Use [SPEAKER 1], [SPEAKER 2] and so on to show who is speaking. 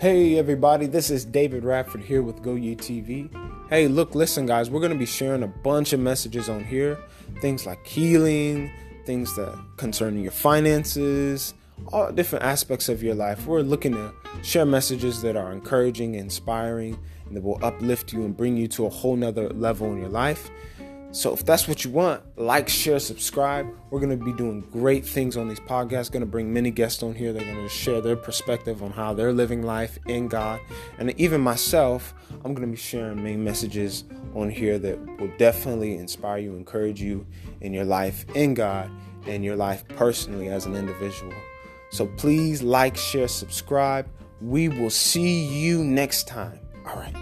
[SPEAKER 1] Hey everybody, this is David Radford here with Go You TV. Hey, look, listen guys, we're going to be sharing a bunch of messages on here. Things like healing, things that concern your finances, all different aspects of your life. We're looking to share messages that are encouraging, inspiring, and that will uplift you and bring you to a whole nother level in your life. So if that's what you want, like, share, subscribe. We're going to be doing great things on these podcasts. Going to bring many guests on here. They're going to share their perspective on how they're living life in God. And even myself, I'm going to be sharing many messages on here that will definitely inspire you, encourage you in your life in God and your life personally as an individual. So please like, share, subscribe. We will see you next time. All right.